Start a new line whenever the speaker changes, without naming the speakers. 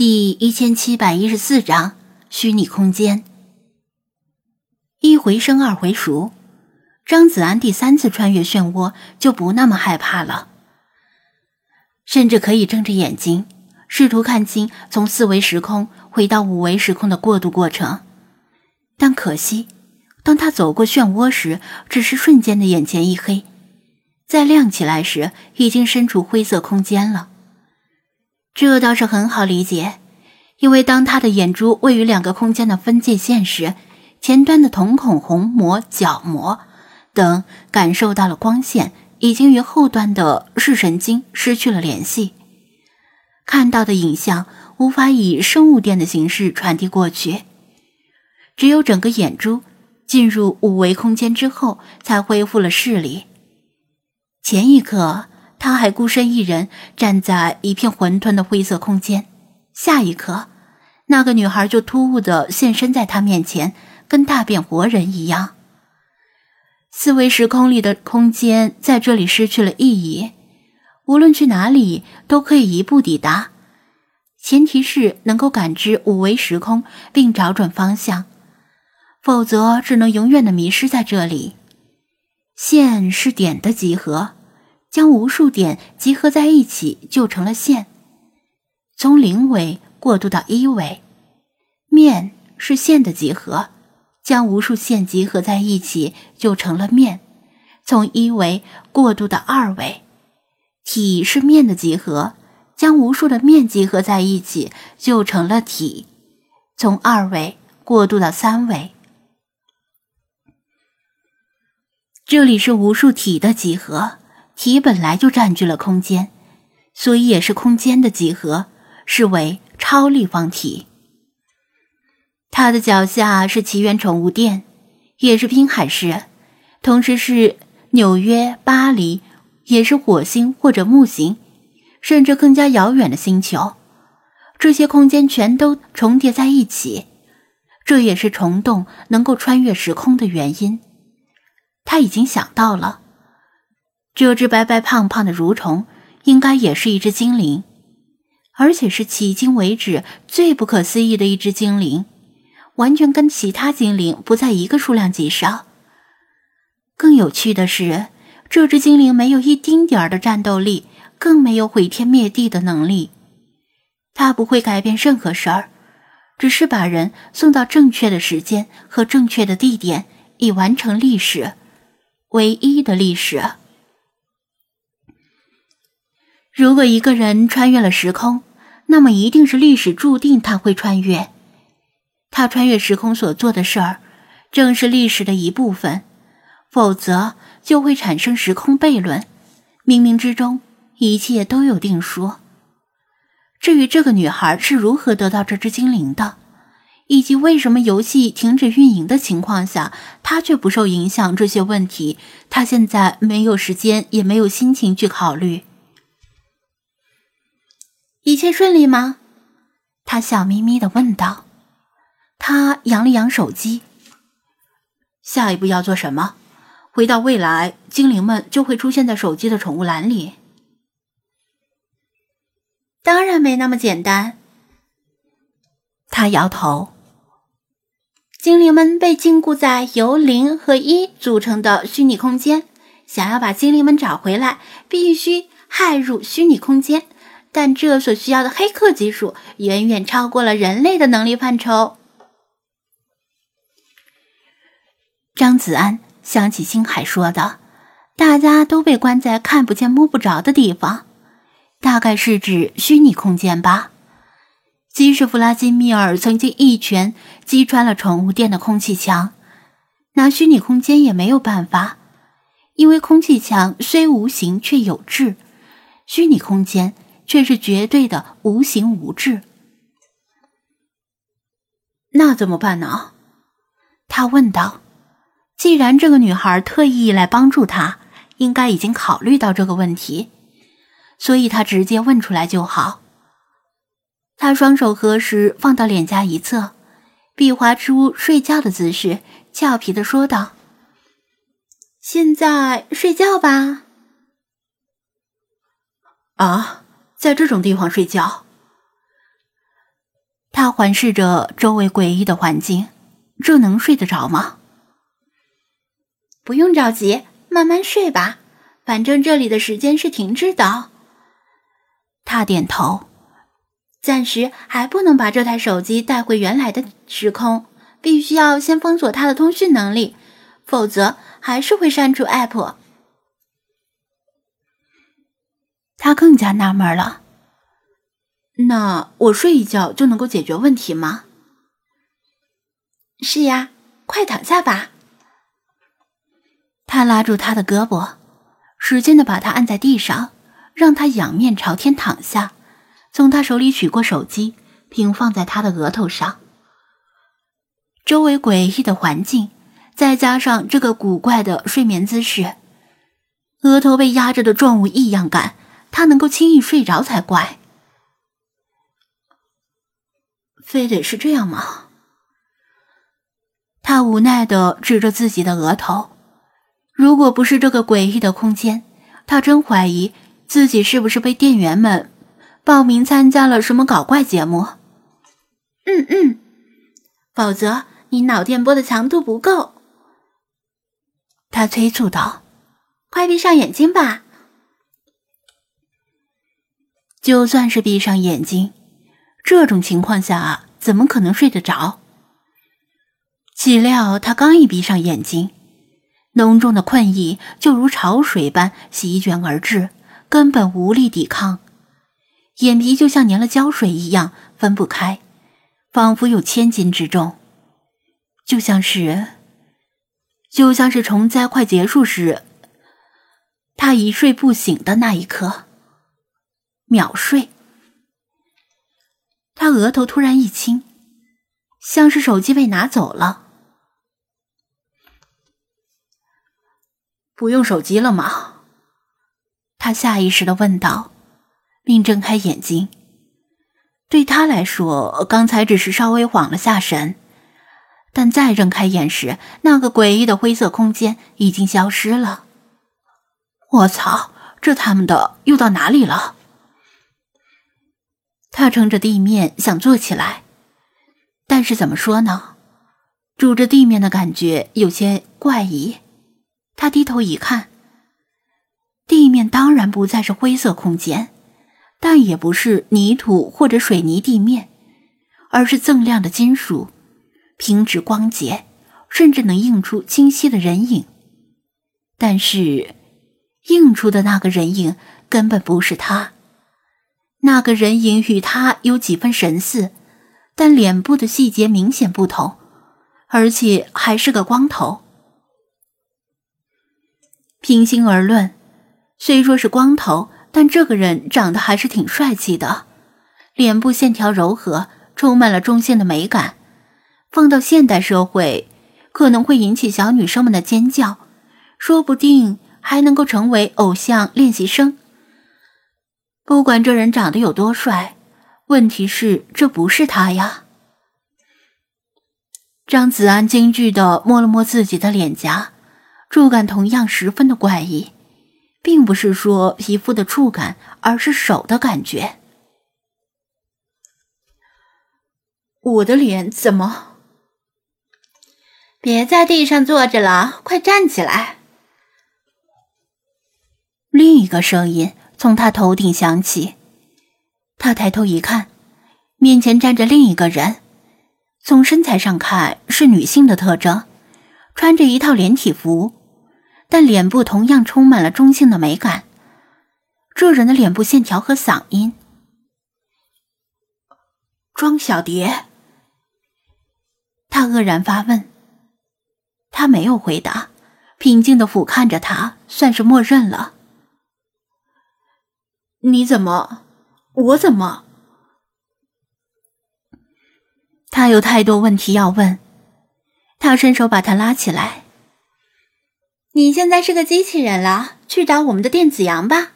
第一千七百一十四章虚拟空间。一回生，二回熟，张子安第三次穿越漩涡就不那么害怕了，甚至可以睁着眼睛试图看清从四维时空回到五维时空的过渡过程。但可惜，当他走过漩涡时，只是瞬间的眼前一黑，再亮起来时，已经身处灰色空间了。这倒是很好理解，因为当他的眼珠位于两个空间的分界线时，前端的瞳孔、虹膜、角膜等感受到了光线，已经与后端的视神经失去了联系，看到的影像无法以生物电的形式传递过去，只有整个眼珠进入五维空间之后，才恢复了视力。前一刻。他还孤身一人站在一片混沌的灰色空间，下一刻，那个女孩就突兀的现身在他面前，跟大变活人一样。四维时空里的空间在这里失去了意义，无论去哪里都可以一步抵达，前提是能够感知五维时空并找准方向，否则只能永远的迷失在这里。线是点的集合。将无数点集合在一起，就成了线。从零维过渡到一维，面是线的集合，将无数线集合在一起，就成了面。从一维过渡到二维，体是面的集合，将无数的面集合在一起，就成了体。从二维过渡到三维，这里是无数体的集合。体本来就占据了空间，所以也是空间的几何，是为超立方体。它的脚下是奇缘宠物店，也是滨海市，同时是纽约、巴黎，也是火星或者木星，甚至更加遥远的星球。这些空间全都重叠在一起，这也是虫洞能够穿越时空的原因。他已经想到了。这只白白胖胖的蠕虫，应该也是一只精灵，而且是迄今为止最不可思议的一只精灵，完全跟其他精灵不在一个数量级上。更有趣的是，这只精灵没有一丁点儿的战斗力，更没有毁天灭地的能力。它不会改变任何事儿，只是把人送到正确的时间和正确的地点，以完成历史，唯一的历史。如果一个人穿越了时空，那么一定是历史注定他会穿越。他穿越时空所做的事儿，正是历史的一部分，否则就会产生时空悖论。冥冥之中，一切都有定数。至于这个女孩是如何得到这只精灵的，以及为什么游戏停止运营的情况下，她却不受影响，这些问题，她现在没有时间，也没有心情去考虑。一切顺利吗？他笑眯眯的问道。他扬了扬手机。下一步要做什么？回到未来，精灵们就会出现在手机的宠物栏里。当然没那么简单。他摇头。精灵们被禁锢在由零和一组成的虚拟空间，想要把精灵们找回来，必须骇入虚拟空间。但这所需要的黑客技术远远超过了人类的能力范畴。张子安想起星海说的：“大家都被关在看不见、摸不着的地方，大概是指虚拟空间吧。”即使弗拉基米尔曾经一拳击穿了宠物店的空气墙，拿虚拟空间也没有办法，因为空气墙虽无形却有质，虚拟空间。却是绝对的无形无质，那怎么办呢？他问道。既然这个女孩特意来帮助他，应该已经考虑到这个问题，所以他直接问出来就好。他双手合十，放到脸颊一侧，比划出睡觉的姿势，俏皮的说道：“现在睡觉吧。”
啊。在这种地方睡觉，
他环视着周围诡异的环境，这能睡得着吗？
不用着急，慢慢睡吧。反正这里的时间是停滞的。
他点头，
暂时还不能把这台手机带回原来的时空，必须要先封锁它的通讯能力，否则还是会删除 App。
他更加纳闷了。
那我睡一觉就能够解决问题吗？是呀，快躺下吧。
他拉住他的胳膊，使劲的把他按在地上，让他仰面朝天躺下，从他手里取过手机，平放在他的额头上。周围诡异的环境，再加上这个古怪的睡眠姿势，额头被压着的重物异样感，他能够轻易睡着才怪。非得是这样吗？他无奈的指着自己的额头。如果不是这个诡异的空间，他真怀疑自己是不是被店员们报名参加了什么搞怪节目。
嗯嗯，否则你脑电波的强度不够。
他催促道：“
快闭上眼睛吧。”
就算是闭上眼睛。这种情况下怎么可能睡得着？岂料他刚一闭上眼睛，浓重的困意就如潮水般席卷而至，根本无力抵抗。眼皮就像粘了胶水一样分不开，仿佛有千斤之重，就像是，就像是虫灾快结束时，他一睡不醒的那一刻，秒睡。他额头突然一轻，像是手机被拿走了。不用手机了吗？他下意识的问道，并睁开眼睛。对他来说，刚才只是稍微晃了下神，但再睁开眼时，那个诡异的灰色空间已经消失了。我操，这他妈的又到哪里了？他撑着地面想坐起来，但是怎么说呢？拄着地面的感觉有些怪异。他低头一看，地面当然不再是灰色空间，但也不是泥土或者水泥地面，而是锃亮的金属，平直光洁，甚至能映出清晰的人影。但是，映出的那个人影根本不是他。那个人影与他有几分神似，但脸部的细节明显不同，而且还是个光头。平心而论，虽说是光头，但这个人长得还是挺帅气的，脸部线条柔和，充满了中性的美感。放到现代社会，可能会引起小女生们的尖叫，说不定还能够成为偶像练习生。不管这人长得有多帅，问题是这不是他呀。张子安惊惧的摸了摸自己的脸颊，触感同样十分的怪异，并不是说皮肤的触感，而是手的感觉。
我的脸怎么？别在地上坐着了，快站起来！
另一个声音。从他头顶响起，他抬头一看，面前站着另一个人。从身材上看是女性的特征，穿着一套连体服，但脸部同样充满了中性的美感。这人的脸部线条和嗓音，
庄小蝶。
他愕然发问，他没有回答，平静的俯瞰着他，算是默认了。
你怎么？我怎么？
他有太多问题要问。他伸手把他拉起来。
你现在是个机器人了，去找我们的电子羊吧。